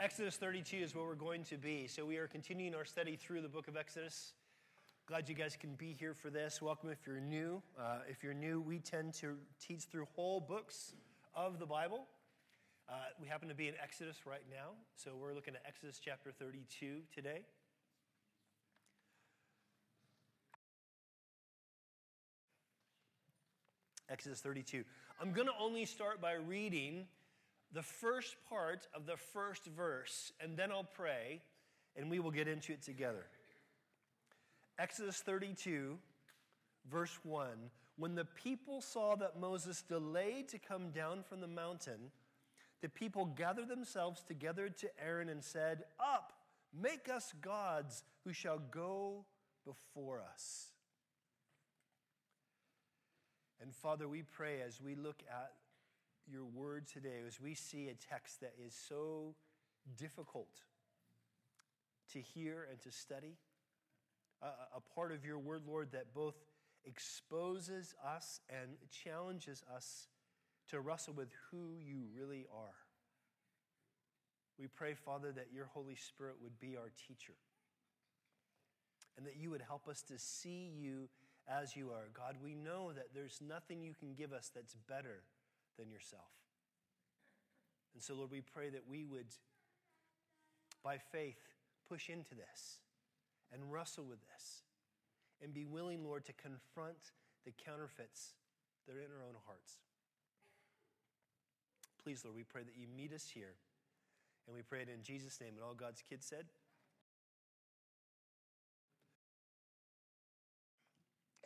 Exodus 32 is where we're going to be. So we are continuing our study through the book of Exodus. Glad you guys can be here for this. Welcome if you're new. Uh, if you're new, we tend to teach through whole books of the Bible. Uh, we happen to be in Exodus right now, so we're looking at Exodus chapter 32 today. Exodus 32. I'm going to only start by reading the first part of the first verse, and then I'll pray, and we will get into it together. Exodus 32, verse 1 When the people saw that Moses delayed to come down from the mountain, the people gathered themselves together to Aaron and said, Up, make us gods who shall go before us. And Father, we pray as we look at your word today as we see a text that is so difficult to hear and to study. A, a, part of your word, Lord, that both exposes us and challenges us to wrestle with who you really are. We pray, Father, that your Holy Spirit would be our teacher and that you would help us to see you as you are. God, we know that there's nothing you can give us that's better than yourself. And so, Lord, we pray that we would, by faith, push into this and wrestle with this and be willing, Lord, to confront the counterfeits that are in our own hearts. Please, Lord, we pray that you meet us here. And we pray it in Jesus' name. And all God's kids said,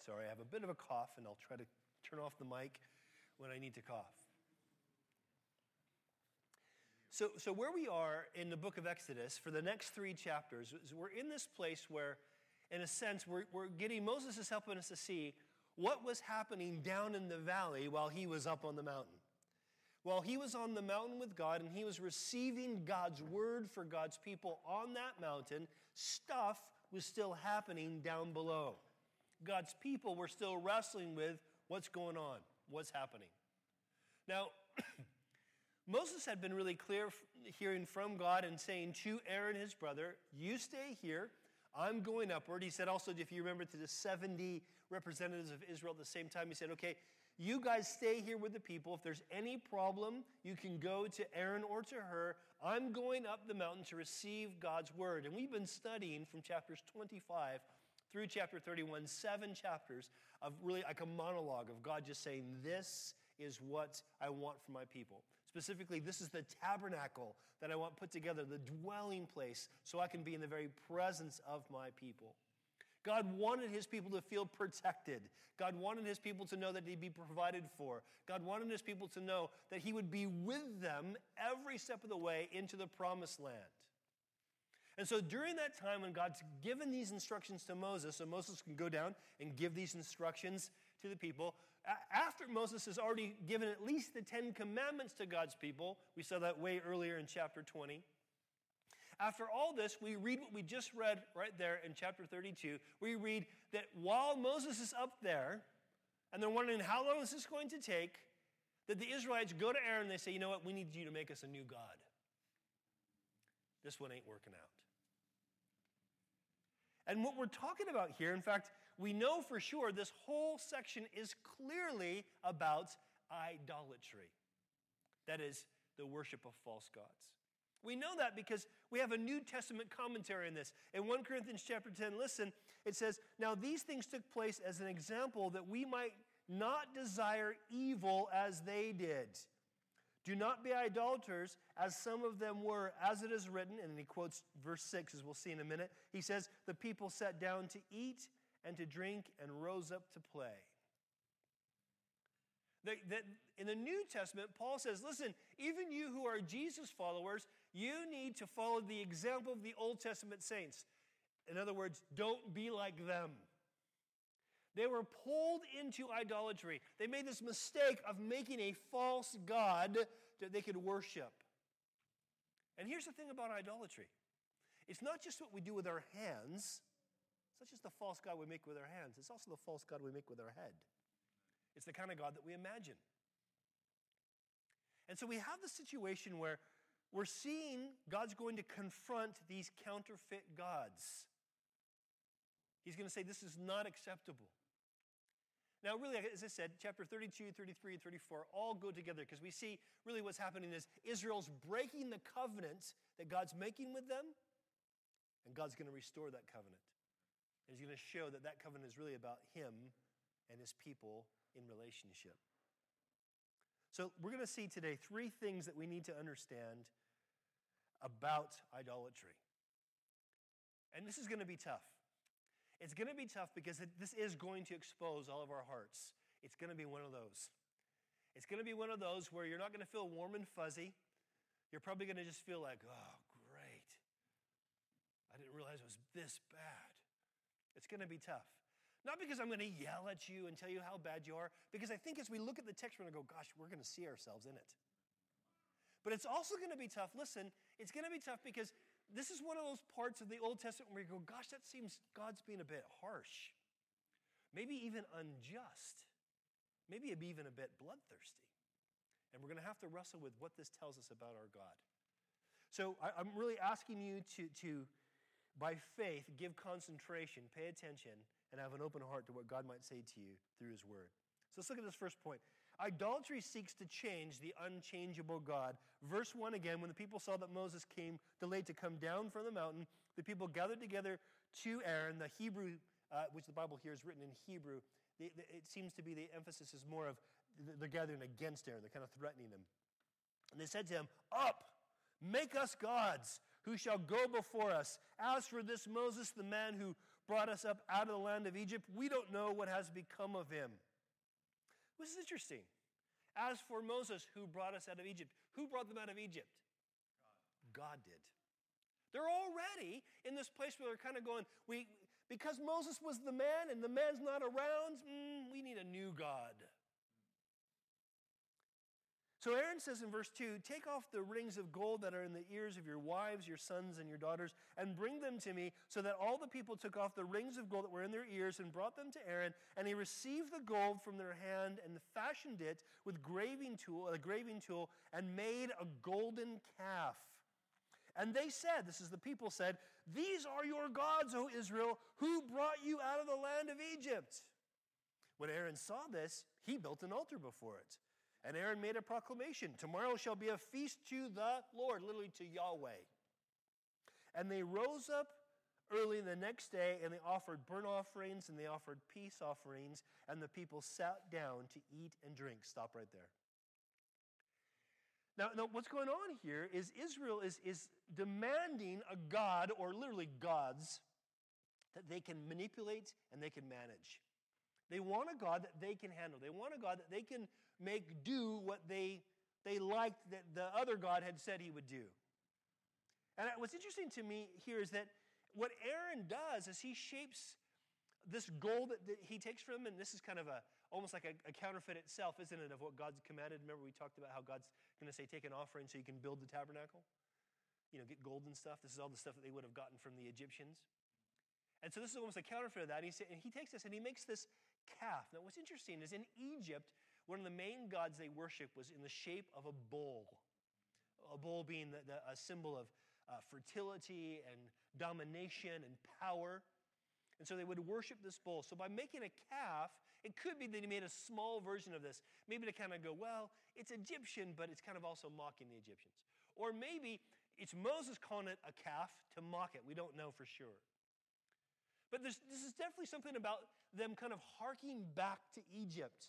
Sorry, I have a bit of a cough, and I'll try to turn off the mic when I need to cough. So, so where we are in the book of Exodus for the next three chapters, is we're in this place where, in a sense, we're, we're getting, Moses is helping us to see what was happening down in the valley while he was up on the mountain. While he was on the mountain with God and he was receiving God's word for God's people on that mountain, stuff was still happening down below. God's people were still wrestling with what's going on, what's happening. Now, Moses had been really clear hearing from God and saying to Aaron, his brother, You stay here. I'm going upward. He said also, if you remember, to the 70 representatives of Israel at the same time, he said, Okay, you guys stay here with the people. If there's any problem, you can go to Aaron or to Hur. I'm going up the mountain to receive God's word. And we've been studying from chapters 25 through chapter 31, seven chapters of really like a monologue of God just saying, This is what I want for my people. Specifically, this is the tabernacle that I want put together, the dwelling place, so I can be in the very presence of my people. God wanted his people to feel protected. God wanted his people to know that he'd be provided for. God wanted his people to know that he would be with them every step of the way into the promised land. And so during that time when God's given these instructions to Moses, so Moses can go down and give these instructions to the people, after Moses has already given at least the Ten Commandments to God's people, we saw that way earlier in chapter 20. After all this, we read what we just read right there in chapter 32. We read that while Moses is up there, and they're wondering how long this is this going to take, that the Israelites go to Aaron and they say, you know what, we need you to make us a new God. This one ain't working out. And what we're talking about here, in fact, we know for sure this whole section is clearly about idolatry. That is, the worship of false gods. We know that because we have a New Testament commentary on this. In 1 Corinthians chapter 10, listen, it says, Now these things took place as an example that we might not desire evil as they did. Do not be idolaters, as some of them were, as it is written. And he quotes verse 6, as we'll see in a minute. He says, The people sat down to eat and to drink and rose up to play. That in the New Testament, Paul says, listen, even you who are Jesus followers, you need to follow the example of the Old Testament saints. In other words, don't be like them. They were pulled into idolatry. They made this mistake of making a false God that they could worship. And here's the thing about idolatry it's not just what we do with our hands, not just the false God we make with our hands, it's also the false God we make with our head. It's the kind of God that we imagine. And so we have the situation where we're seeing God's going to confront these counterfeit gods. He's going to say, This is not acceptable. Now, really, as I said, chapter 32, 33, and 34 all go together because we see really what's happening is Israel's breaking the covenant that God's making with them, and God's going to restore that covenant. He's going to show that that covenant is really about Him and His people in relationship. So, we're going to see today three things that we need to understand about idolatry. And this is going to be tough. It's going to be tough because this is going to expose all of our hearts. It's going to be one of those. It's going to be one of those where you're not going to feel warm and fuzzy. You're probably going to just feel like, oh, great. I didn't realize it was this bad. It's going to be tough. Not because I'm going to yell at you and tell you how bad you are, because I think as we look at the text, we're going to go, gosh, we're going to see ourselves in it. But it's also going to be tough. Listen, it's going to be tough because this is one of those parts of the Old Testament where you go, gosh, that seems God's being a bit harsh. Maybe even unjust. Maybe even a bit bloodthirsty. And we're going to have to wrestle with what this tells us about our God. So I, am really asking you to, to, by faith, give concentration, pay attention, and have an open heart to what God might say to you through His Word. So let's look at this first point. Idolatry seeks to change the unchangeable God. Verse 1 again, when the people saw that Moses came delayed to come down from the mountain, the people gathered together to Aaron. The Hebrew, uh, which the Bible here is written in Hebrew, it seems to be the emphasis is more of they're gathering against Aaron, they're kind of threatening him. And they said to him, Up, make us gods who shall go before us. As for this Moses, the man who brought us up out of the land of Egypt, we don't know what has become of him. This is interesting. As for Moses, who brought us out of Egypt, who brought them out of Egypt? God, God did. They're already in this place where they're kind of going, we, because Moses was the man and the man's not around, mm, we need a new God. So Aaron says in verse 2 Take off the rings of gold that are in the ears of your wives, your sons, and your daughters, and bring them to me. So that all the people took off the rings of gold that were in their ears and brought them to Aaron. And he received the gold from their hand and fashioned it with graving tool, a graving tool, and made a golden calf. And they said, This is the people said, These are your gods, O Israel, who brought you out of the land of Egypt. When Aaron saw this, he built an altar before it. And Aaron made a proclamation Tomorrow shall be a feast to the Lord, literally to Yahweh. And they rose up early the next day and they offered burnt offerings and they offered peace offerings, and the people sat down to eat and drink. Stop right there. Now, now what's going on here is Israel is, is demanding a God, or literally gods, that they can manipulate and they can manage. They want a God that they can handle. They want a God that they can make do what they, they liked that the other God had said he would do. And what's interesting to me here is that what Aaron does is he shapes this gold that, that he takes from him, and this is kind of a almost like a, a, counterfeit itself, isn't it, of what God's commanded? Remember, we talked about how God's going to say, take an offering so you can build the tabernacle? You know, get gold and stuff. This is all the stuff that they would have gotten from the Egyptians. And so this is almost a counterfeit of that. And he, and he takes this and he makes this calf. Now, what's interesting is in Egypt, one of the main gods they worship was in the shape of a bull, a bull being the, the, a symbol of uh, fertility and domination and power. And so they would worship this bull. So by making a calf, it could be that he made a small version of this, maybe to kind of go, well, it's Egyptian, but it's kind of also mocking the Egyptians. Or maybe it's Moses calling it a calf to mock it. We don't know for sure. But this is definitely something about them kind of harking back to Egypt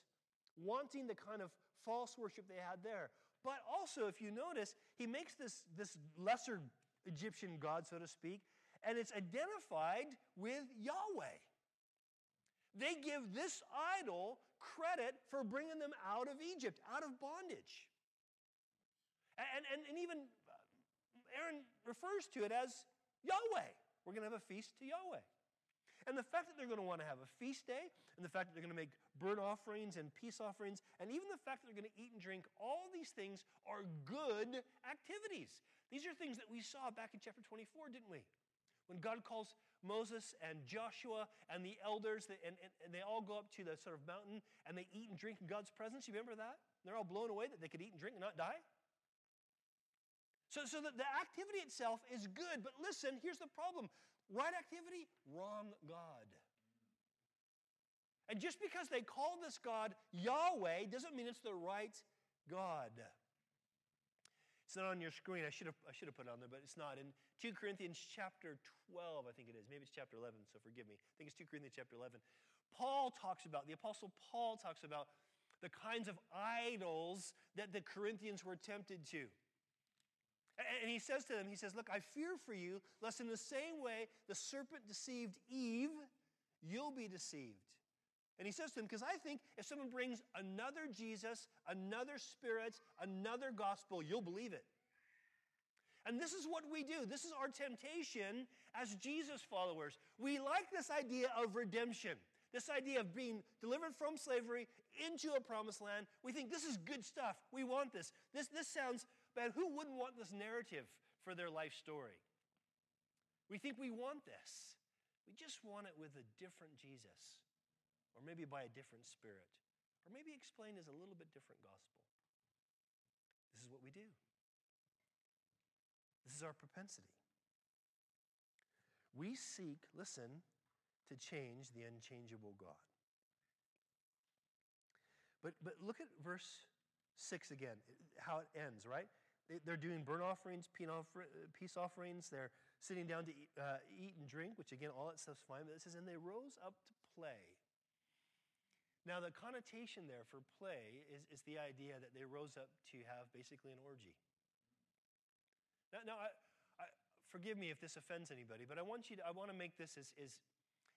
wanting the kind of false worship they had there. But also, if you notice, he makes this, this lesser Egyptian god, so to speak, and it's identified with Yahweh. They give this idol credit for bringing them out of Egypt, out of bondage. And, and, and even uh, Aaron refers to it as Yahweh. We're going to have a feast to Yahweh. And the fact that they're going to want to have a feast day, and the fact that they're going to make burnt offerings and peace offerings, and even the fact that they're going to eat and drink, all these things are good activities. These are things that we saw back in chapter 24, didn't we? When God calls Moses and Joshua and the elders, and, and, and they all go up to the sort of mountain and they eat and drink in God's presence. You remember that? They're all blown away that they could eat and drink and not die. So, so the, the activity itself is good, but listen, here's the problem right activity, wrong God. And just because they call this God Yahweh doesn't mean it's the right God. It's not on your screen. I should have, I should have put it on there, but it's not. In 2 Corinthians chapter 12, I think it is. Maybe it's chapter 11, so forgive me. I think it's 2 Corinthians chapter 11. Paul talks about, the Apostle Paul talks about the kinds of idols that the Corinthians were tempted to. And he says to them, he says, Look, I fear for you, lest in the same way the serpent deceived Eve, you'll be deceived. And he says to them, because I think if someone brings another Jesus, another spirit, another gospel, you'll believe it. And this is what we do. This is our temptation as Jesus followers. We like this idea of redemption, this idea of being delivered from slavery into a promised land. We think this is good stuff. We want this. This, this sounds bad. Who wouldn't want this narrative for their life story? We think we want this. We just want it with a different Jesus or maybe by a different spirit, or maybe explained as a little bit different gospel. This is what we do. This is our propensity. We seek, listen, to change the unchangeable God. But, but look at verse 6 again, how it ends, right? They're doing burnt offerings, peace offerings. They're sitting down to eat, uh, eat and drink, which again, all that stuff's fine. But it says, and they rose up to play. Now, the connotation there for play is, is the idea that they rose up to have basically an orgy. Now, now I, I, forgive me if this offends anybody, but I want you to, I want to make this as, as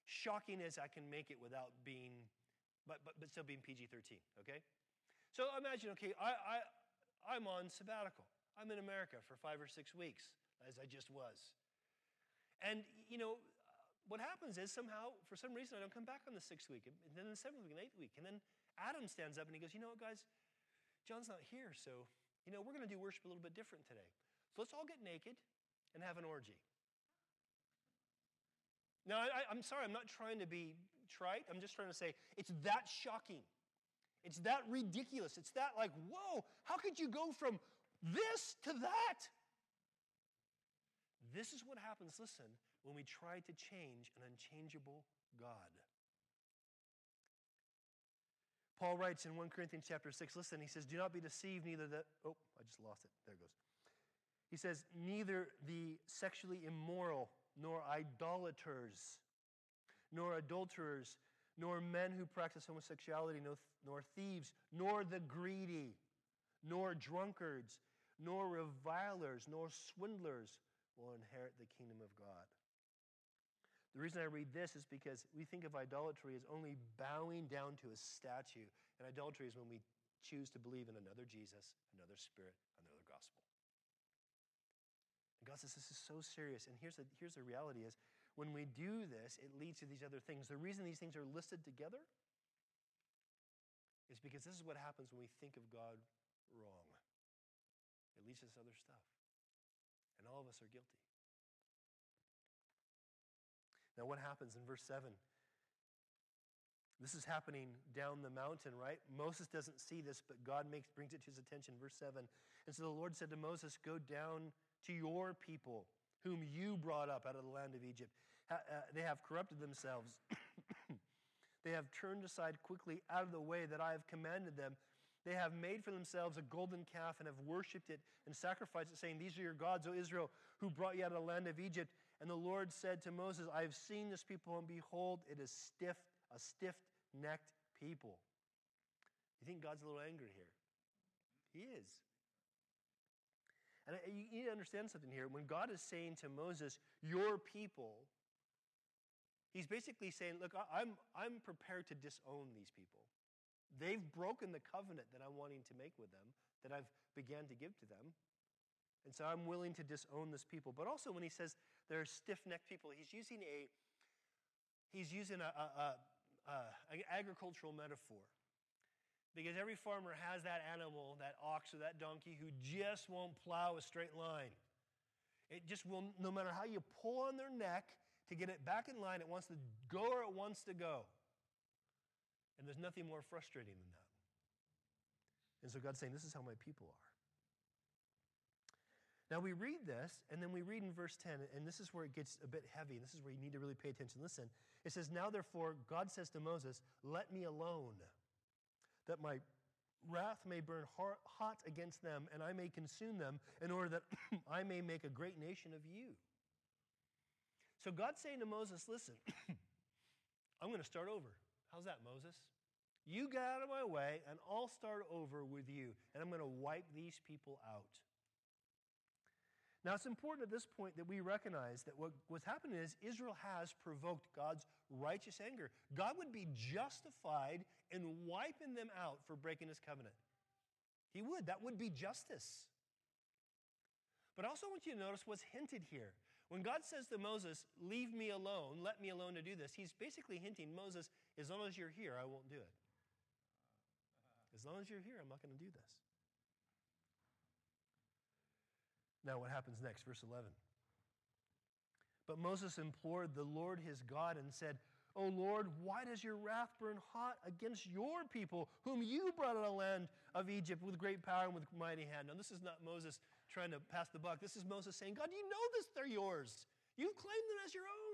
shocking as I can make it without being, but, but, but still being PG 13, okay? So imagine, okay, I, I, I'm on sabbatical. I'm in America for five or six weeks, as I just was. And, you know, what happens is somehow, for some reason, I don't come back on the sixth week, and then the seventh week, and eighth week. And then Adam stands up and he goes, You know what, guys? John's not here, so, you know, we're going to do worship a little bit different today. So let's all get naked and have an orgy. Now, I, am sorry, I'm not trying to be trite. I'm just trying to say it's that shocking. It's that ridiculous. It's that like, whoa, how could you go from this to that? This is what happens, listen, when we try to change an unchangeable God. Paul writes in 1 Corinthians chapter 6, listen, he says, Do not be deceived, neither the. Oh, I just lost it. There it goes. He says, Neither the sexually immoral, nor idolaters, nor adulterers, nor men who practice homosexuality, nor thieves, nor the greedy, nor drunkards, nor revilers, nor swindlers will inherit the kingdom of God. The reason I read this is because we think of idolatry as only bowing down to a statue, and idolatry is when we choose to believe in another Jesus, another spirit, another gospel. And God says this is so serious. And here's the, here's the reality is when we do this, it leads to these other things. The reason these things are listed together is because this is what happens when we think of God wrong. Leads to other stuff. And all of us are guilty. Now, what happens in verse 7? This is happening down the mountain, right? Moses doesn't see this, but God makes, brings it to his attention. Verse 7. And so the Lord said to Moses, Go down to your people, whom you brought up out of the land of Egypt. Uh, they have corrupted themselves. they have turned aside quickly out of the way that I have commanded them. They have made for themselves a golden calf and have worshipped it and sacrificed it, saying, These are your gods, O Israel, who brought you out of the land of Egypt. And the Lord said to Moses, I have seen this people, and behold, it is stiff, a stiff-necked people. You think God's a little angry here? He is. And you need to understand something here. When God is saying to Moses, Your people, he's basically saying, Look, I'm, I'm prepared to disown these people. They've broken the covenant that I'm wanting to make with them, that I've began to give to them. And so I'm willing to disown this people. But also when he says they're stiff-necked people, he's using a he's using a, a, a, a an agricultural metaphor. Because every farmer has that animal, that ox or that donkey, who just won't plow a straight line. It just will, no matter how you pull on their neck to get it back in line, it wants to go where it wants to go. And there's nothing more frustrating than that. And so God's saying, This is how my people are. Now we read this, and then we read in verse 10, and this is where it gets a bit heavy, this is where you need to really pay attention. Listen. It says, Now therefore, God says to Moses, Let me alone, that my wrath may burn hot against them, and I may consume them, in order that I may make a great nation of you. So God's saying to Moses, Listen, I'm going to start over. How's that, Moses? You get out of my way, and I'll start over with you, and I'm going to wipe these people out. Now, it's important at this point that we recognize that what, what's happening is Israel has provoked God's righteous anger. God would be justified in wiping them out for breaking his covenant. He would. That would be justice. But I also want you to notice what's hinted here. When God says to Moses, Leave me alone, let me alone to do this, he's basically hinting, Moses, as long as you're here, I won't do it. As long as you're here, I'm not going to do this. Now, what happens next? Verse 11. But Moses implored the Lord his God and said, O Lord, why does your wrath burn hot against your people, whom you brought out of the land of Egypt with great power and with mighty hand? Now, this is not Moses trying to pass the buck. This is Moses saying, God, you know this, they're yours. You've claimed them as your own.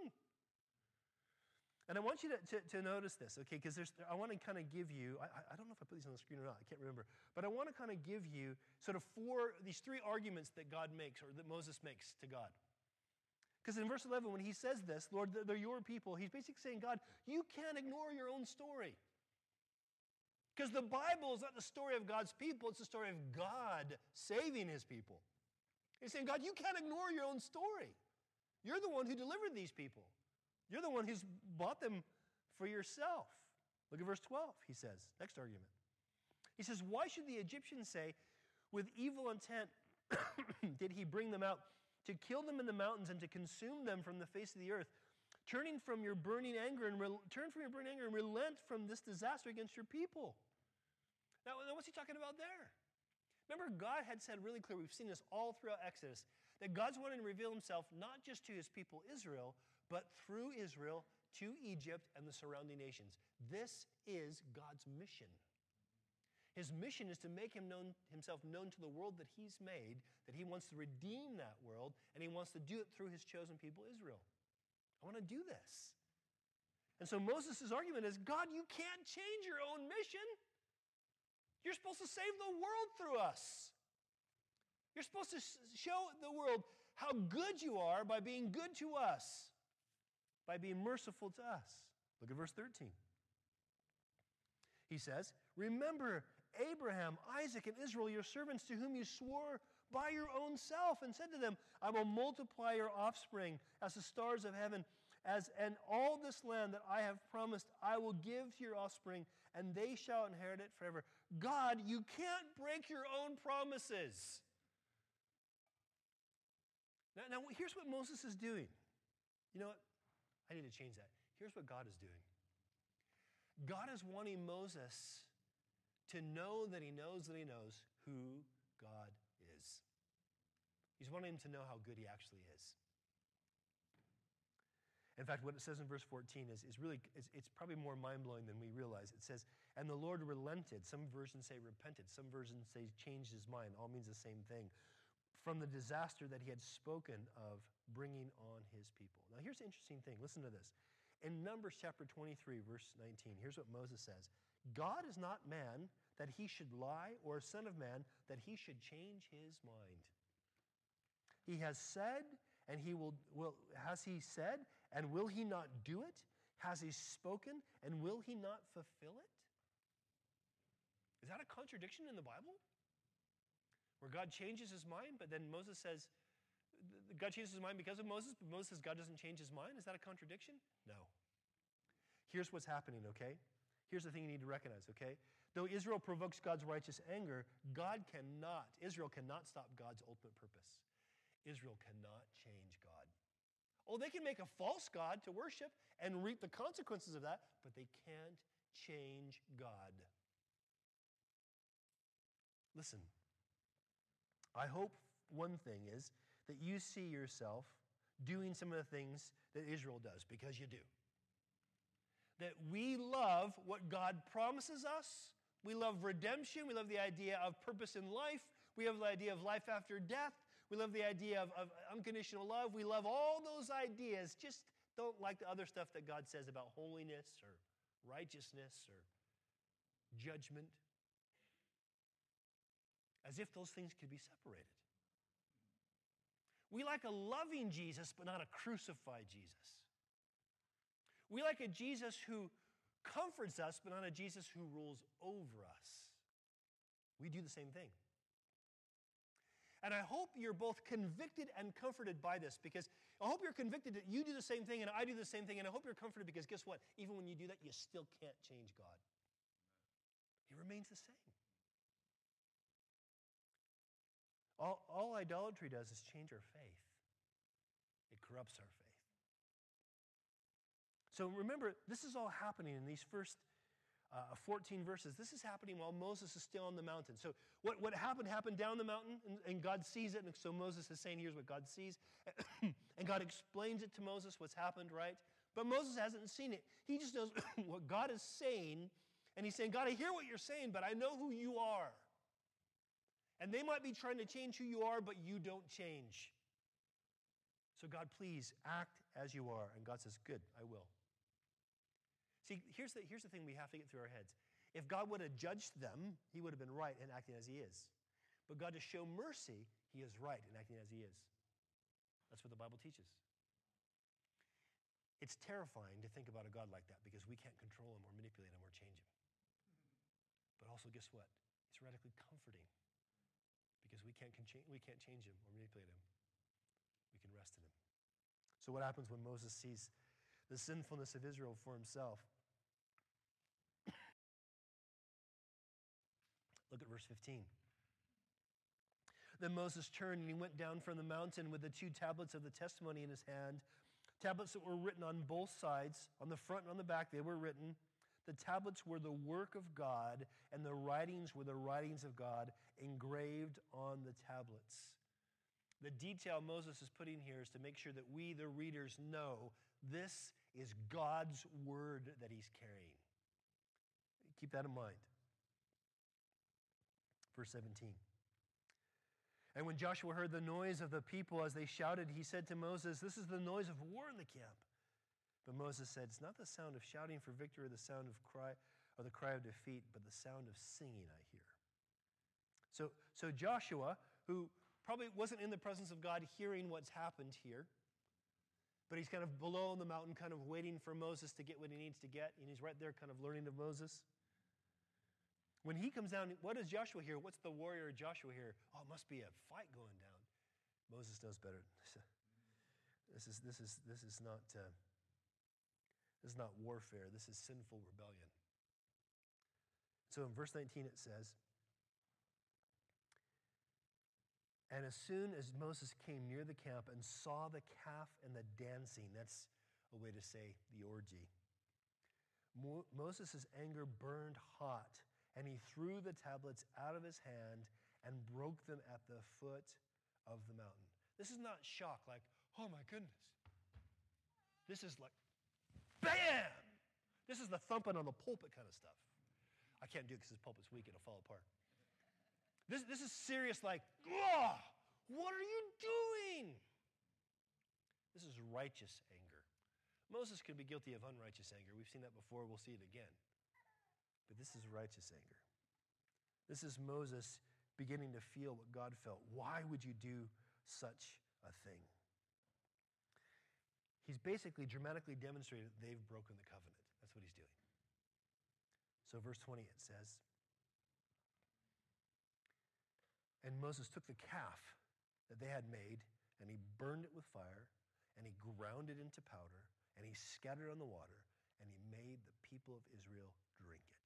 And I want you to, to, to notice this, okay, because I want to kind of give you, I, I don't know if I put these on the screen or not, I can't remember, but I want to kind of give you sort of four, these three arguments that God makes or that Moses makes to God. Because in verse 11, when he says this, Lord, they're your people, he's basically saying, God, you can't ignore your own story. Because the Bible is not the story of God's people, it's the story of God saving his people. He's saying, God, you can't ignore your own story. You're the one who delivered these people. You're the one who's bought them for yourself. Look at verse 12, he says. Next argument. He says, Why should the Egyptians say, with evil intent did he bring them out to kill them in the mountains and to consume them from the face of the earth? Turning from your burning anger and re- turn from your burning anger and relent from this disaster against your people. Now, what's he talking about there? Remember, God had said really clear, we've seen this all throughout Exodus, that God's wanting to reveal himself not just to his people Israel, but through Israel to Egypt and the surrounding nations. This is God's mission. His mission is to make him known, himself known to the world that he's made, that he wants to redeem that world, and he wants to do it through his chosen people, Israel. I want to do this. And so Moses' argument is God, you can't change your own mission. You're supposed to save the world through us. You're supposed to show the world how good you are by being good to us by being merciful to us. Look at verse 13. He says, Remember Abraham, Isaac, and Israel, your servants, to whom you swore by your own self, and said to them, I will multiply your offspring as the stars of heaven, as and all this land that I have promised I will give to your offspring, and they shall inherit it forever. God, you can't break your own promises. Now, now here's what Moses is doing. You know? I need to change that. Here's what God is doing God is wanting Moses to know that he knows that he knows who God is. He's wanting him to know how good he actually is. In fact, what it says in verse 14 is, is really, it's, it's probably more mind blowing than we realize. It says, And the Lord relented. Some versions say repented, some versions say changed his mind. All means the same thing. From the disaster that he had spoken of bringing on his people. Now, here's the interesting thing. Listen to this. In Numbers chapter 23, verse 19, here's what Moses says God is not man that he should lie, or son of man that he should change his mind. He has said, and he will, will has he said, and will he not do it? Has he spoken, and will he not fulfill it? Is that a contradiction in the Bible? Where God changes his mind, but then Moses says, God changes his mind because of Moses, but Moses says God doesn't change his mind. Is that a contradiction? No. Here's what's happening, okay? Here's the thing you need to recognize, okay? Though Israel provokes God's righteous anger, God cannot, Israel cannot stop God's ultimate purpose. Israel cannot change God. Oh, they can make a false God to worship and reap the consequences of that, but they can't change God. Listen, I hope one thing is that you see yourself doing some of the things that Israel does, because you do. That we love what God promises us. We love redemption. We love the idea of purpose in life. We have the idea of life after death. We love the idea of, of unconditional love. We love all those ideas. Just don't like the other stuff that God says about holiness or righteousness or judgment. As if those things could be separated. We like a loving Jesus, but not a crucified Jesus. We like a Jesus who comforts us, but not a Jesus who rules over us. We do the same thing. And I hope you're both convicted and comforted by this because I hope you're convicted that you do the same thing and I do the same thing. And I hope you're comforted because guess what? Even when you do that, you still can't change God. He remains the same. All, all idolatry does is change our faith, it corrupts our faith. So remember, this is all happening in these first uh, 14 verses. This is happening while Moses is still on the mountain. So, what, what happened happened down the mountain, and, and God sees it. And so, Moses is saying, Here's what God sees. and God explains it to Moses what's happened, right? But Moses hasn't seen it. He just knows what God is saying. And he's saying, God, I hear what you're saying, but I know who you are. And they might be trying to change who you are, but you don't change. So, God, please act as you are. And God says, Good, I will. See, here's the, here's the thing we have to get through our heads. If God would have judged them, he would have been right in acting as he is. But God, to show mercy, he is right in acting as he is. That's what the Bible teaches. It's terrifying to think about a God like that because we can't control him or manipulate him or change him. But also, guess what? It's radically comforting because we can't, we can't change him or manipulate him. We can rest in him. So, what happens when Moses sees the sinfulness of Israel for himself? Look at verse 15. Then Moses turned and he went down from the mountain with the two tablets of the testimony in his hand. Tablets that were written on both sides, on the front and on the back, they were written. The tablets were the work of God, and the writings were the writings of God engraved on the tablets. The detail Moses is putting here is to make sure that we, the readers, know this is God's word that he's carrying. Keep that in mind. Verse 17. And when Joshua heard the noise of the people as they shouted, he said to Moses, This is the noise of war in the camp. But Moses said, It's not the sound of shouting for victory or the sound of cry or the cry of defeat, but the sound of singing I hear. So, so Joshua, who probably wasn't in the presence of God hearing what's happened here, but he's kind of below on the mountain, kind of waiting for Moses to get what he needs to get, and he's right there kind of learning of Moses. When he comes down, what does Joshua hear? What's the warrior Joshua hear? Oh, it must be a fight going down. Moses knows better. This is, this is, this is, not, uh, this is not warfare. This is sinful rebellion. So in verse 19 it says, And as soon as Moses came near the camp and saw the calf and the dancing, that's a way to say the orgy, Mo- Moses' anger burned hot and he threw the tablets out of his hand and broke them at the foot of the mountain. This is not shock, like, oh my goodness. This is like, bam! This is the thumping on the pulpit kind of stuff. I can't do it because this pulpit's weak, it'll fall apart. This, this is serious, like, what are you doing? This is righteous anger. Moses could be guilty of unrighteous anger. We've seen that before, we'll see it again. But this is righteous anger. This is Moses beginning to feel what God felt. Why would you do such a thing? He's basically dramatically demonstrated that they've broken the covenant. That's what he's doing. So, verse 20, it says, And Moses took the calf that they had made, and he burned it with fire, and he ground it into powder, and he scattered on the water, and he made the people of Israel drink it.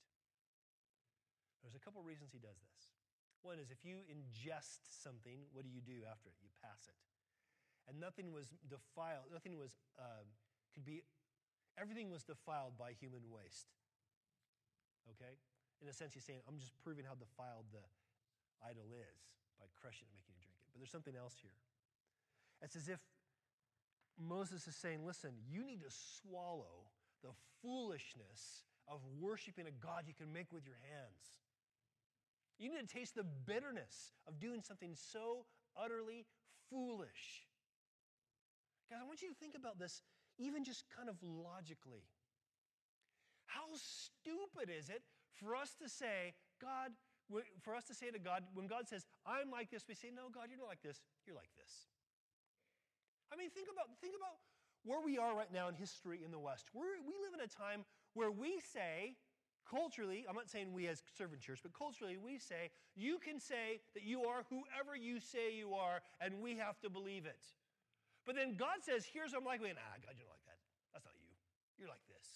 There's a couple reasons he does this. One is if you ingest something, what do you do after it? You pass it. And nothing was defiled, nothing was, uh, could be, everything was defiled by human waste. Okay? In a sense, he's saying, I'm just proving how defiled the idol is by crushing it and making you drink it. But there's something else here. It's as if Moses is saying, listen, you need to swallow the foolishness of worshiping a God you can make with your hands. You need to taste the bitterness of doing something so utterly foolish. Guys, I want you to think about this even just kind of logically. How stupid is it for us to say, God, for us to say to God, when God says, I'm like this, we say, No, God, you're not like this, you're like this. I mean, think about, think about where we are right now in history in the West. We're, we live in a time where we say, culturally, I'm not saying we as servant church, but culturally, we say, you can say that you are whoever you say you are, and we have to believe it. But then God says, here's what I'm like. Ah, God, you're not like that. That's not you. You're like this.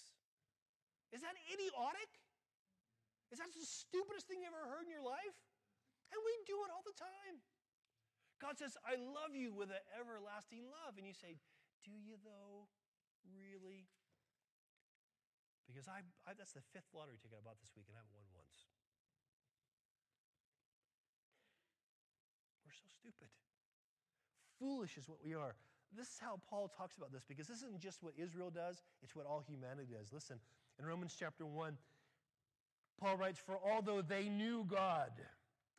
Is that idiotic? Is that the stupidest thing you ever heard in your life? And we do it all the time. God says, I love you with an everlasting love. And you say, Do you though? Really? Because I, I, that's the fifth lottery ticket I bought this week and I haven't won once. We're so stupid. Foolish is what we are. This is how Paul talks about this because this isn't just what Israel does, it's what all humanity does. Listen, in Romans chapter 1, Paul writes, For although they knew God,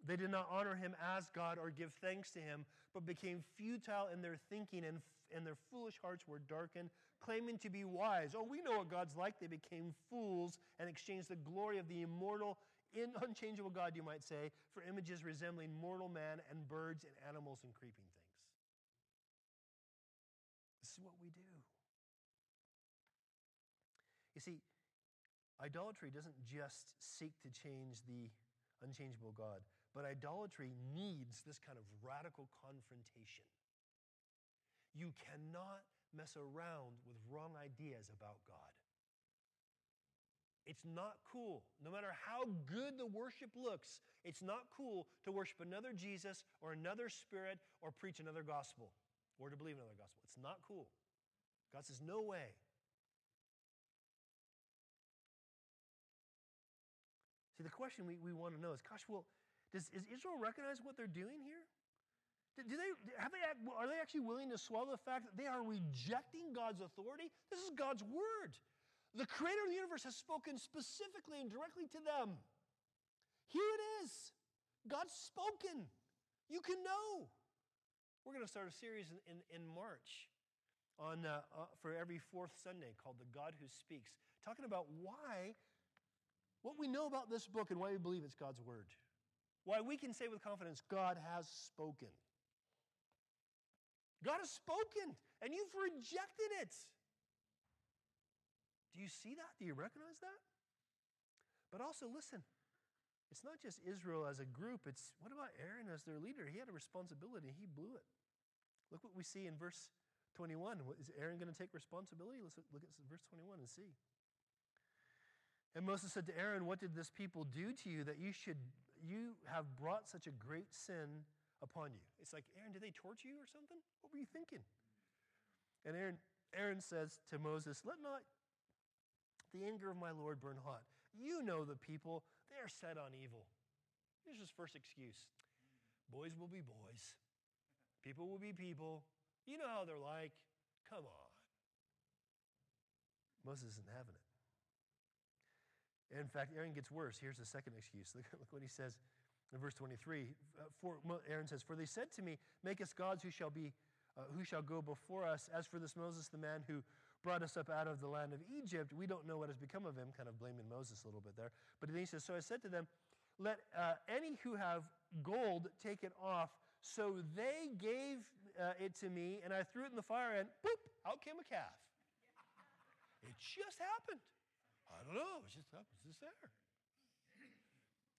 they did not honor him as God or give thanks to him, but became futile in their thinking, and, and their foolish hearts were darkened, claiming to be wise. Oh, we know what God's like. They became fools and exchanged the glory of the immortal, unchangeable God, you might say, for images resembling mortal man and birds and animals and creeping what we do. You see, Idolatry doesn't just seek to change the unchangeable God, but idolatry needs this kind of radical confrontation. You cannot mess around with wrong ideas about God. It's not cool. No matter how good the worship looks, it's not cool to worship another Jesus or another spirit or preach another gospel or to believe in another gospel. It's not cool. God says, no way. See, the question we, we want to know is, gosh, well, does is Israel recognize what they're doing here? Do, do they, have they, are they actually willing to swallow the fact that they are rejecting God's authority? This is God's word. The creator of the universe has spoken specifically and directly to them. Here it is. God's spoken. You can know. We're going to start a series in, in, in March on, uh, uh, for every fourth Sunday called The God Who Speaks, talking about why what we know about this book and why we believe it's God's word. Why we can say with confidence, God has spoken. God has spoken, and you've rejected it. Do you see that? Do you recognize that? But also, listen, it's not just Israel as a group, it's what about Aaron as their leader? He had a responsibility, he blew it. Look what we see in verse 21. Is Aaron going to take responsibility? Let's look at verse 21 and see. And Moses said to Aaron, What did this people do to you that you should you have brought such a great sin upon you? It's like, Aaron, did they torture you or something? What were you thinking? And Aaron, Aaron says to Moses, Let not the anger of my Lord burn hot. You know the people, are set on evil. Here's his first excuse. Boys will be boys. People will be people. You know how they're like. Come on. Moses isn't having it. In fact, Aaron gets worse. Here's the second excuse. Look, look what he says in verse 23. Uh, for, Aaron says, For they said to me, Make us gods who shall, be, uh, who shall go before us. As for this Moses, the man who brought us up out of the land of Egypt, we don't know what has become of him, kind of blaming Moses a little bit there. But then he says, So I said to them, Let uh, any who have gold take it off. So they gave uh, it to me, and I threw it in the fire, and boop, out came a calf. It just happened. I don't know. It just up. It's just there.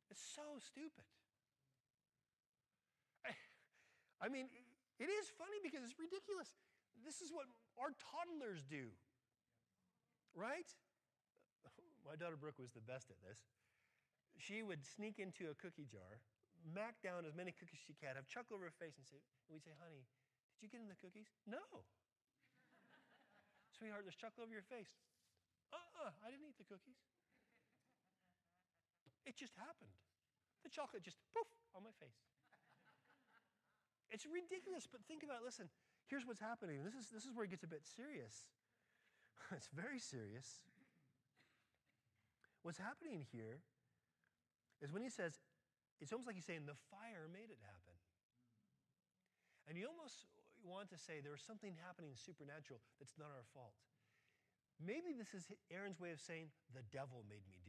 It's so stupid. I, I mean, it is funny because it's ridiculous. This is what our toddlers do, right? My daughter Brooke was the best at this. She would sneak into a cookie jar, mac down as many cookies as she can, have chuckle over her face, and say, and we'd say, "Honey, did you get in the cookies?" No. Sweetheart, there's chocolate over your face. Uh-uh, I didn't eat the cookies. It just happened. The chocolate just poof on my face. It's ridiculous, but think about it. Listen, here's what's happening. This is, this is where it gets a bit serious. it's very serious. What's happening here is when he says, it's almost like he's saying the fire made it happen. And you almost want to say there was something happening supernatural that's not our fault. Maybe this is Aaron's way of saying, the devil made me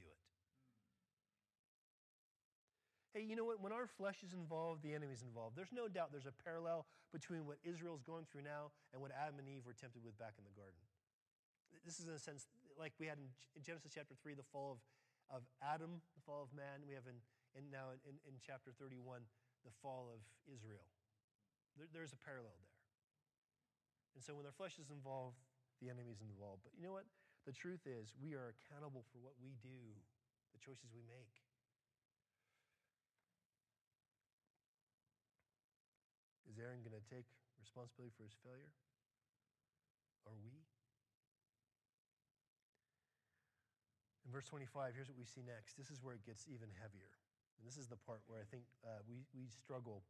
Hey, you know what? When our flesh is involved, the enemy's involved. There's no doubt there's a parallel between what Israel's going through now and what Adam and Eve were tempted with back in the garden. This is, in a sense, like we had in Genesis chapter 3, the fall of, of Adam, the fall of man. We have in, in now in, in chapter 31, the fall of Israel. There, there's a parallel there. And so when our flesh is involved, the enemy's involved. But you know what? The truth is, we are accountable for what we do, the choices we make. Take responsibility for his failure? Are we? In verse 25, here's what we see next. This is where it gets even heavier. And this is the part where I think uh, we, we struggle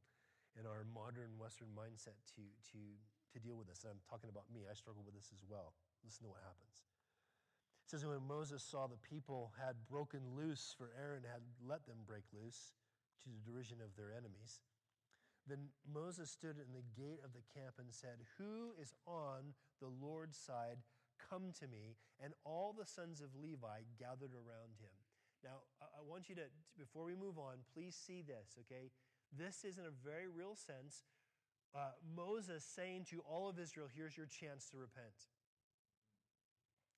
in our modern Western mindset to, to, to deal with this. And I'm talking about me, I struggle with this as well. Listen to what happens. It says, When Moses saw the people had broken loose, for Aaron had let them break loose to the derision of their enemies, then Moses stood in the gate of the camp and said, Who is on the Lord's side? Come to me. And all the sons of Levi gathered around him. Now, I want you to, before we move on, please see this, okay? This is, in a very real sense, uh, Moses saying to all of Israel, Here's your chance to repent.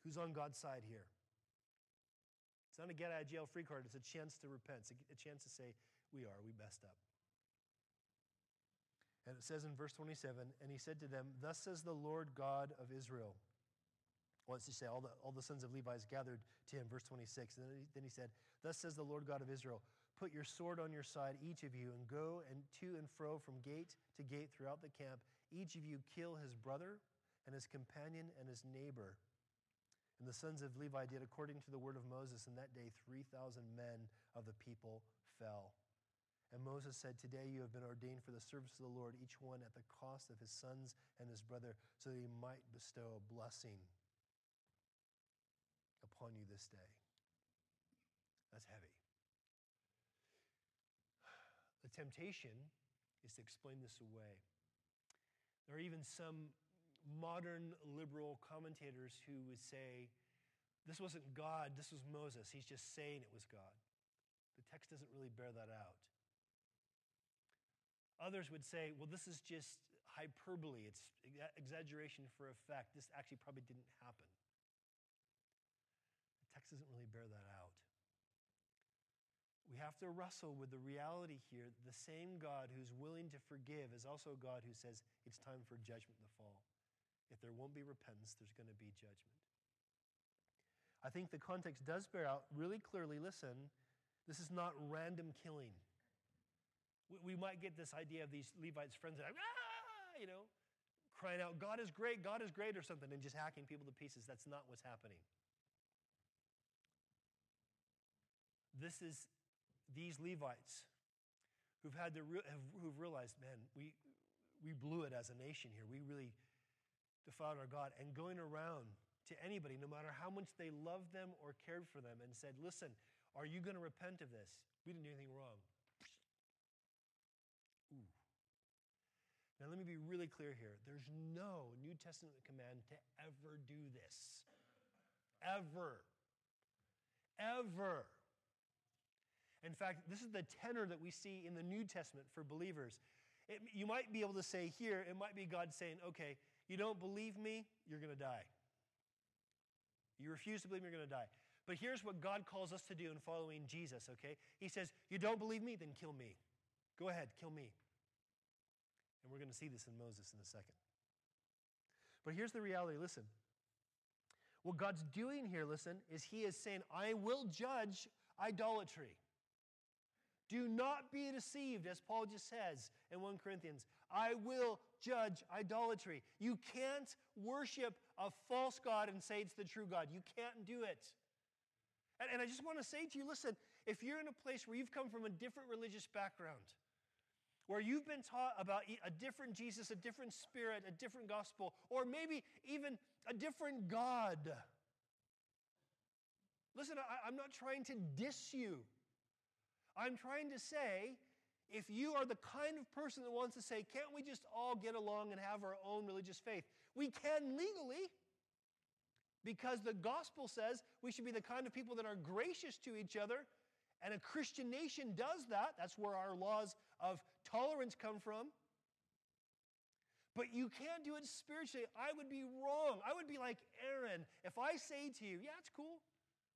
Who's on God's side here? It's not a get out of jail free card, it's a chance to repent, it's a chance to say, We are, we messed up. And it says in verse 27 And he said to them, Thus says the Lord God of Israel. Once he said, all the, all the sons of Levi gathered to him, verse 26. And then he, then he said, Thus says the Lord God of Israel, Put your sword on your side, each of you, and go and to and fro from gate to gate throughout the camp. Each of you kill his brother and his companion and his neighbor. And the sons of Levi did according to the word of Moses, and that day 3,000 men of the people fell. Moses said, Today you have been ordained for the service of the Lord, each one at the cost of his sons and his brother, so that he might bestow a blessing upon you this day. That's heavy. The temptation is to explain this away. There are even some modern liberal commentators who would say, This wasn't God, this was Moses. He's just saying it was God. The text doesn't really bear that out. Others would say, well, this is just hyperbole, it's exaggeration for effect. This actually probably didn't happen. The text doesn't really bear that out. We have to wrestle with the reality here the same God who's willing to forgive is also a God who says it's time for judgment to fall. If there won't be repentance, there's going to be judgment. I think the context does bear out really clearly listen, this is not random killing we might get this idea of these Levites' friends that, ah, you know, crying out, God is great, God is great, or something, and just hacking people to pieces. That's not what's happening. This is these Levites who've had to re- have, who've realized, man, we we blew it as a nation here. We really defiled our God, and going around to anybody, no matter how much they loved them or cared for them, and said, listen, are you going to repent of this? We didn't do anything wrong. Now, let me be really clear here. There's no New Testament command to ever do this. Ever. Ever. In fact, this is the tenor that we see in the New Testament for believers. It, you might be able to say here, it might be God saying, okay, you don't believe me, you're going to die. You refuse to believe me, you're going to die. But here's what God calls us to do in following Jesus, okay? He says, You don't believe me? Then kill me. Go ahead, kill me. And we're going to see this in Moses in a second. But here's the reality listen. What God's doing here, listen, is He is saying, I will judge idolatry. Do not be deceived, as Paul just says in 1 Corinthians. I will judge idolatry. You can't worship a false God and say it's the true God. You can't do it. And, and I just want to say to you listen, if you're in a place where you've come from a different religious background, where you've been taught about a different Jesus, a different spirit, a different gospel, or maybe even a different God. Listen, I, am not trying to diss you. I'm trying to say if you are the kind of person that wants to say, can't we just all get along and have our own religious faith? We can legally, because the gospel says we should be the kind of people that are gracious to each other, and a Christian nation does that. That's where our laws of tolerance come from. But you can't do it spiritually. I would be wrong. I would be like Aaron. If I say to you, yeah, it's cool,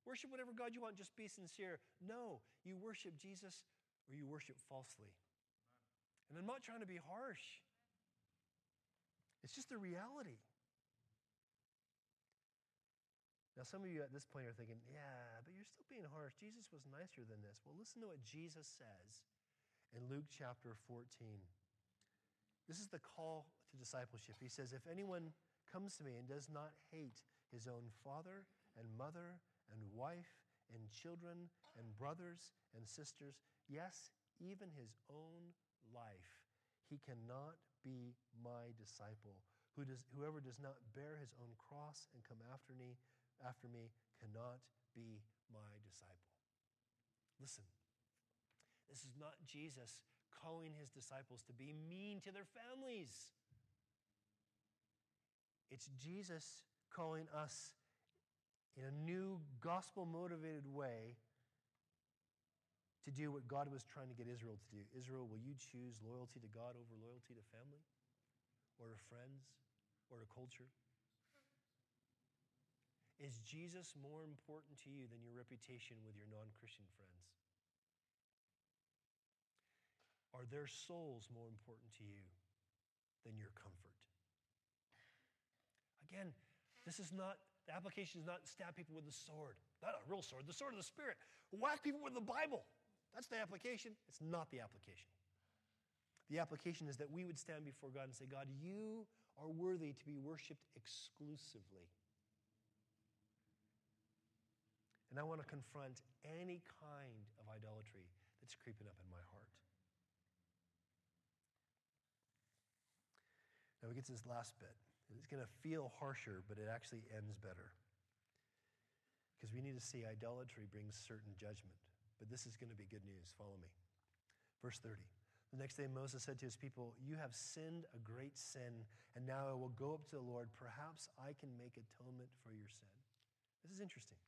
worship whatever God you want, just be sincere. No, you worship Jesus or you worship falsely. And I'm not trying to be harsh, it's just the reality. Now, some of you at this point are thinking, yeah, but you're still being harsh. Jesus was nicer than this. Well, listen to what Jesus says in Luke chapter 14. This is the call to discipleship. He says, If anyone comes to me and does not hate his own father and mother and wife and children and brothers and sisters, yes, even his own life, he cannot be my disciple. Who does, whoever does not bear his own cross and come after me, after me cannot be my disciple. Listen, this is not Jesus calling his disciples to be mean to their families. It's Jesus calling us in a new gospel motivated way to do what God was trying to get Israel to do. Israel, will you choose loyalty to God over loyalty to family or to friends or to culture? Is Jesus more important to you than your reputation with your non Christian friends? Are their souls more important to you than your comfort? Again, this is not, the application is not stab people with the sword. Not a real sword, the sword of the Spirit. Whack people with the Bible. That's the application. It's not the application. The application is that we would stand before God and say, God, you are worthy to be worshiped exclusively. And I want to confront any kind of idolatry that's creeping up in my heart. Now we get to this last bit. It's going to feel harsher, but it actually ends better. Because we need to see idolatry brings certain judgment. But this is going to be good news. Follow me. Verse 30. The next day, Moses said to his people, You have sinned a great sin, and now I will go up to the Lord. Perhaps I can make atonement for your sin. This is interesting.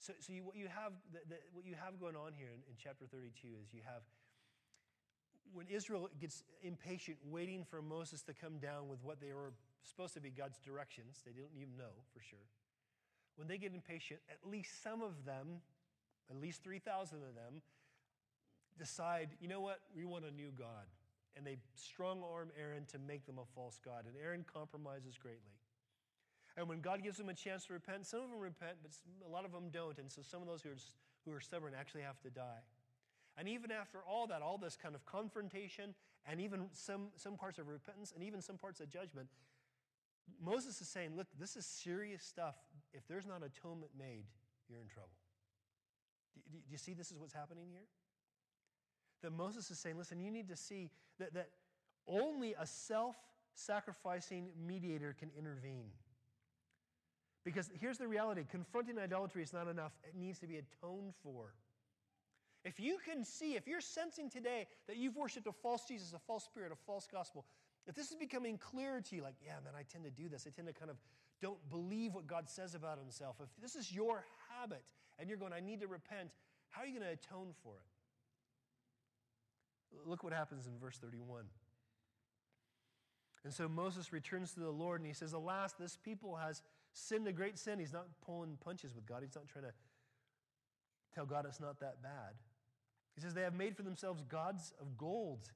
So, so you, what, you have, the, the, what you have going on here in, in chapter 32 is you have when Israel gets impatient, waiting for Moses to come down with what they were supposed to be God's directions, they didn't even know for sure. When they get impatient, at least some of them, at least 3,000 of them, decide, you know what, we want a new God. And they strong arm Aaron to make them a false God. And Aaron compromises greatly. And when God gives them a chance to repent, some of them repent, but a lot of them don't. And so some of those who are, who are stubborn actually have to die. And even after all that, all this kind of confrontation, and even some, some parts of repentance, and even some parts of judgment, Moses is saying, Look, this is serious stuff. If there's not atonement made, you're in trouble. Do, do, do you see this is what's happening here? That Moses is saying, Listen, you need to see that, that only a self sacrificing mediator can intervene. Because here's the reality confronting idolatry is not enough, it needs to be atoned for. If you can see, if you're sensing today that you've worshiped a false Jesus, a false spirit, a false gospel, if this is becoming clear to you, like, yeah, man, I tend to do this. I tend to kind of don't believe what God says about himself. If this is your habit and you're going, I need to repent, how are you going to atone for it? Look what happens in verse 31. And so Moses returns to the Lord and he says, Alas, this people has sinned a great sin. He's not pulling punches with God, he's not trying to tell God it's not that bad. He says, They have made for themselves gods of gold.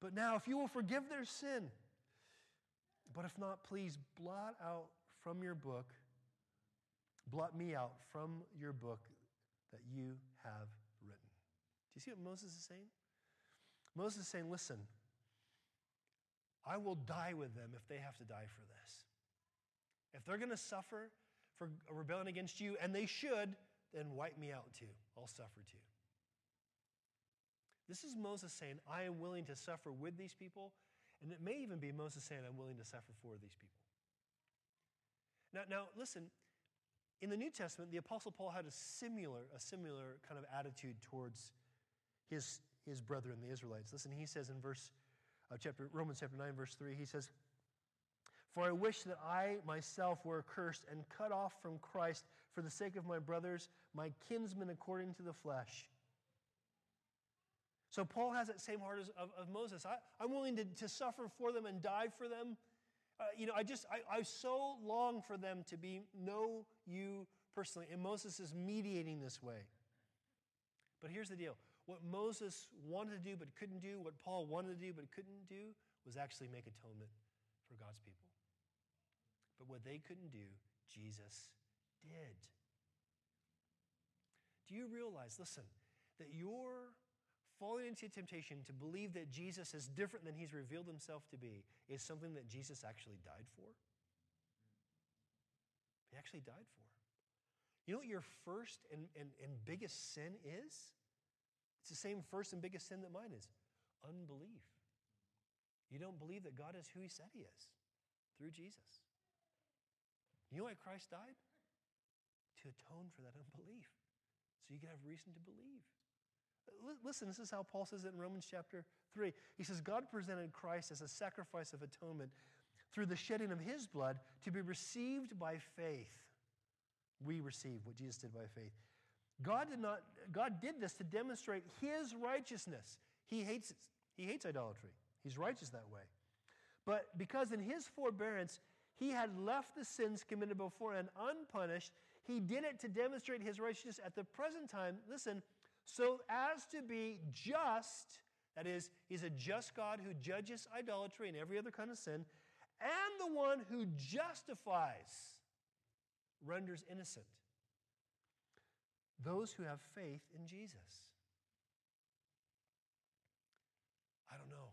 But now, if you will forgive their sin, but if not, please blot out from your book, blot me out from your book that you have written. Do you see what Moses is saying? Moses is saying, Listen, I will die with them if they have to die for this. If they're going to suffer for a rebellion against you, and they should, then wipe me out too. I'll suffer too. This is Moses saying, I am willing to suffer with these people. And it may even be Moses saying, I'm willing to suffer for these people. Now, now listen, In the New Testament, the Apostle Paul had a similar, a similar kind of attitude towards his, his brethren, the Israelites. Listen, he says in verse uh, chapter Romans chapter 9, verse 3, he says, For I wish that I myself were accursed and cut off from Christ for the sake of my brothers, my kinsmen according to the flesh. So Paul has that same heart as, of, of Moses. I, I'm willing to, to suffer for them and die for them. Uh, you know, I just, I, I so long for them to be, know you personally. And Moses is mediating this way. But here's the deal what Moses wanted to do but couldn't do, what Paul wanted to do but couldn't do, was actually make atonement for God's people. But what they couldn't do, Jesus did. Do you realize, listen, that you're falling into temptation to believe that Jesus is different than he's revealed himself to be is something that Jesus actually died for? He actually died for. You know what your first and, and, and biggest sin is? It's the same first and biggest sin that mine is unbelief. You don't believe that God is who He said He is through Jesus. You know why Christ died? To atone for that unbelief. So you can have reason to believe. Listen, this is how Paul says it in Romans chapter 3. He says, God presented Christ as a sacrifice of atonement through the shedding of his blood to be received by faith. We receive what Jesus did by faith. God did not God did this to demonstrate his righteousness. He hates he hates idolatry. He's righteous that way. But because in his forbearance he had left the sins committed before and unpunished, he did it to demonstrate his righteousness at the present time. Listen, so as to be just, that is, he's a just God who judges idolatry and every other kind of sin, and the one who justifies, renders innocent those who have faith in Jesus. I don't know.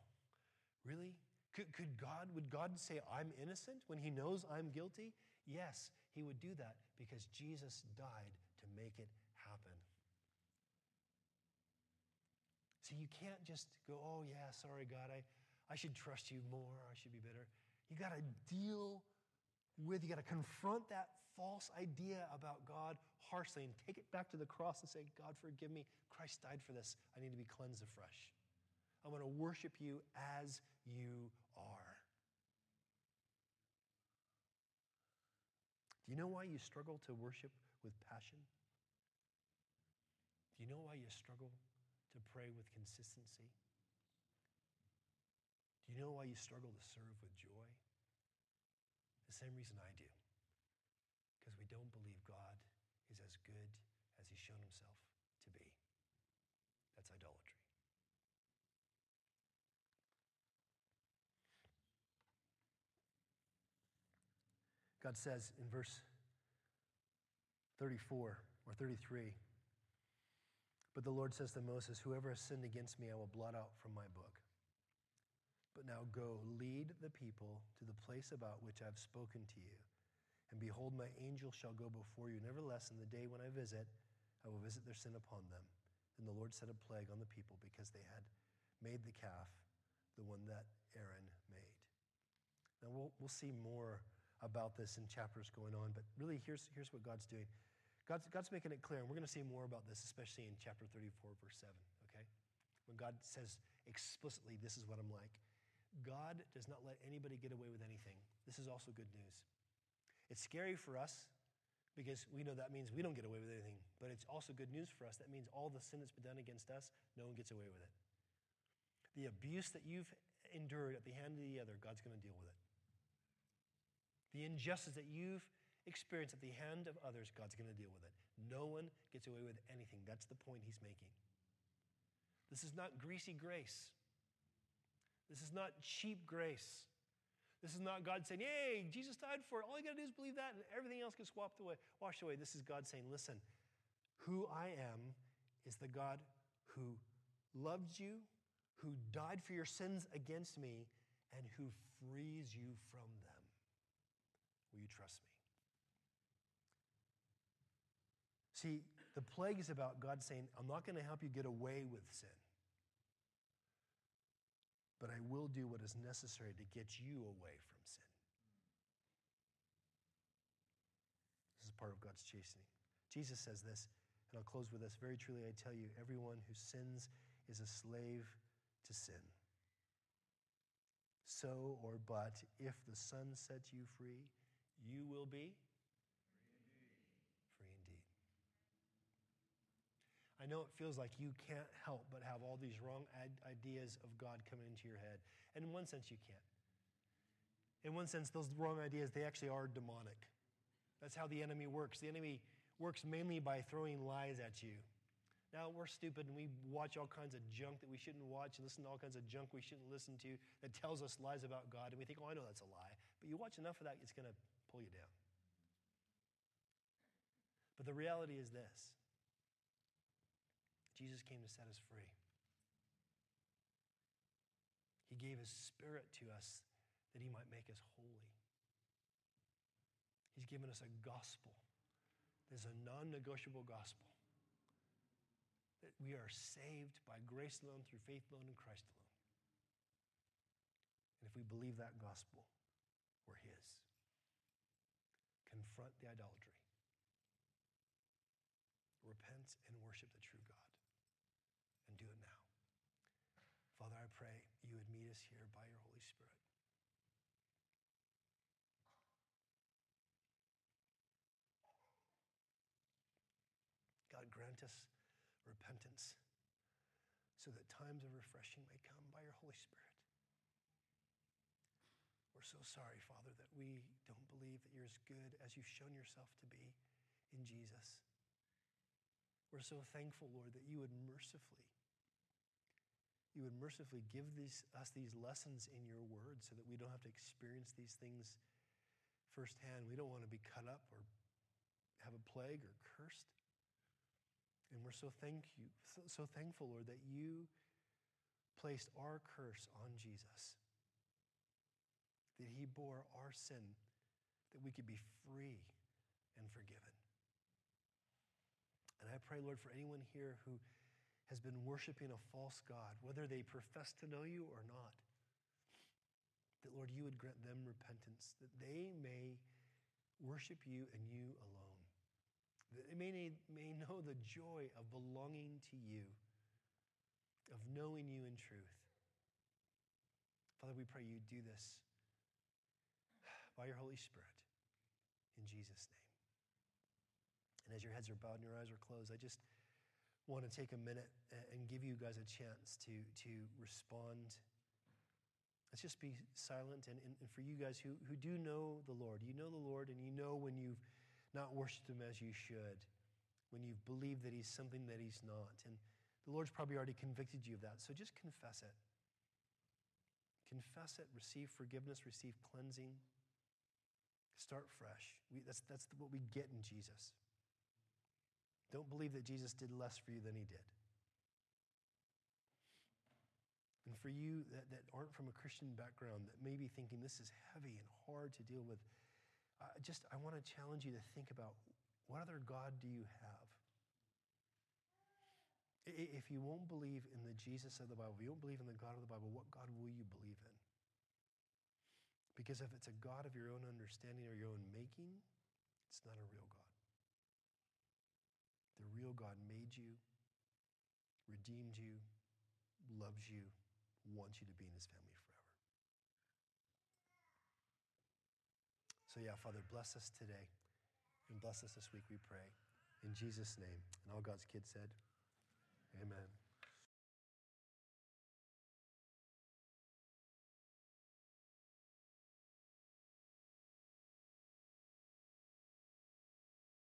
Really? Could, could God, would God say, I'm innocent when he knows I'm guilty? Yes, he would do that because Jesus died to make it See, you can't just go, oh, yeah, sorry, God, I, I should trust you more, I should be better. You got to deal with, you got to confront that false idea about God harshly and take it back to the cross and say, God, forgive me. Christ died for this. I need to be cleansed afresh. I want to worship you as you are. Do you know why you struggle to worship with passion? Do you know why you struggle to pray with consistency? Do you know why you struggle to serve with joy? The same reason I do because we don't believe God is as good as he's shown himself to be. That's idolatry. God says in verse 34 or 33, but the Lord says to Moses, Whoever has sinned against me, I will blot out from my book. But now go, lead the people to the place about which I have spoken to you. And behold, my angel shall go before you. Nevertheless, in the day when I visit, I will visit their sin upon them. And the Lord set a plague on the people because they had made the calf, the one that Aaron made. Now, we'll, we'll see more about this in chapters going on, but really, here's, here's what God's doing. God's, God's making it clear, and we're going to see more about this, especially in chapter 34, verse 7, okay? When God says explicitly, This is what I'm like. God does not let anybody get away with anything. This is also good news. It's scary for us because we know that means we don't get away with anything. But it's also good news for us. That means all the sin that's been done against us, no one gets away with it. The abuse that you've endured at the hand of the other, God's going to deal with it. The injustice that you've experienced at the hand of others, God's going to deal with it. No one gets away with anything. That's the point he's making. This is not greasy grace. This is not cheap grace. This is not God saying, Yay, Jesus died for it. All you got to do is believe that, and everything else gets swapped away, washed away. This is God saying, Listen, who I am is the God who loved you, who died for your sins against me, and who frees you from them. Will you trust me? See, the plague is about God saying, I'm not going to help you get away with sin but I will do what is necessary to get you away from sin. This is part of God's chastening. Jesus says this, and I'll close with this. Very truly, I tell you, everyone who sins is a slave to sin. So or but, if the Son sets you free, you will be free indeed. I know it feels like you can't help but have all these wrong ideas of God coming into your head. And in one sense, you can't. In one sense, those wrong ideas, they actually are demonic. That's how the enemy works. The enemy works mainly by throwing lies at you. Now, we're stupid and we watch all kinds of junk that we shouldn't watch and listen to all kinds of junk we shouldn't listen to that tells us lies about God. And we think, oh, I know that's a lie. But you watch enough of that, it's going to pull you down. But the reality is this Jesus came to set us free. He gave his spirit to us that he might make us holy. He's given us a gospel. There's a non negotiable gospel that we are saved by grace alone, through faith alone, in Christ alone. And if we believe that gospel, we're His. Confront the idolatry, repent and worship the true God, and do it now. Father, I pray you would meet us here by your Holy Spirit. God, grant us repentance so that times of refreshing may come by your Holy Spirit. We're so sorry, Father, that we don't believe that you're as good as you've shown yourself to be in Jesus. We're so thankful, Lord, that you would mercifully you would mercifully give these, us these lessons in your word so that we don't have to experience these things firsthand. We don't want to be cut up or have a plague or cursed. And we're so thank you, so, so thankful, Lord, that you placed our curse on Jesus. That he bore our sin, that we could be free and forgiven. And I pray, Lord, for anyone here who has been worshiping a false God, whether they profess to know you or not, that, Lord, you would grant them repentance, that they may worship you and you alone. That they may, may know the joy of belonging to you, of knowing you in truth. Father, we pray you do this by your Holy Spirit in Jesus' name. And as your heads are bowed and your eyes are closed, I just want to take a minute and give you guys a chance to, to respond. Let's just be silent. And, and, for you guys who, who do know the Lord, you know the Lord and you know when you've not worshiped him as you should, when you've believed that he's something that he's not. And the Lord's probably already convicted you of that. So just confess it. Confess it, receive forgiveness, receive cleansing. Start fresh. We, that's, that's what we get in Jesus. Don't believe that Jesus did less for you than he did. And for you that, that aren't from a Christian background, that may be thinking this is heavy and hard to deal with, uh, just I want to challenge you to think about what other God do you have? If you won't believe in the Jesus of the Bible, if you don't believe in the God of the Bible, what God will you believe in? Because if it's a God of your own understanding or your own making, it's not a real God. The real God made you, redeemed you, loves you, wants you to be in his family forever. So, yeah, Father, bless us today and bless us this week, we pray. In Jesus' name. And all God's kids said, Amen.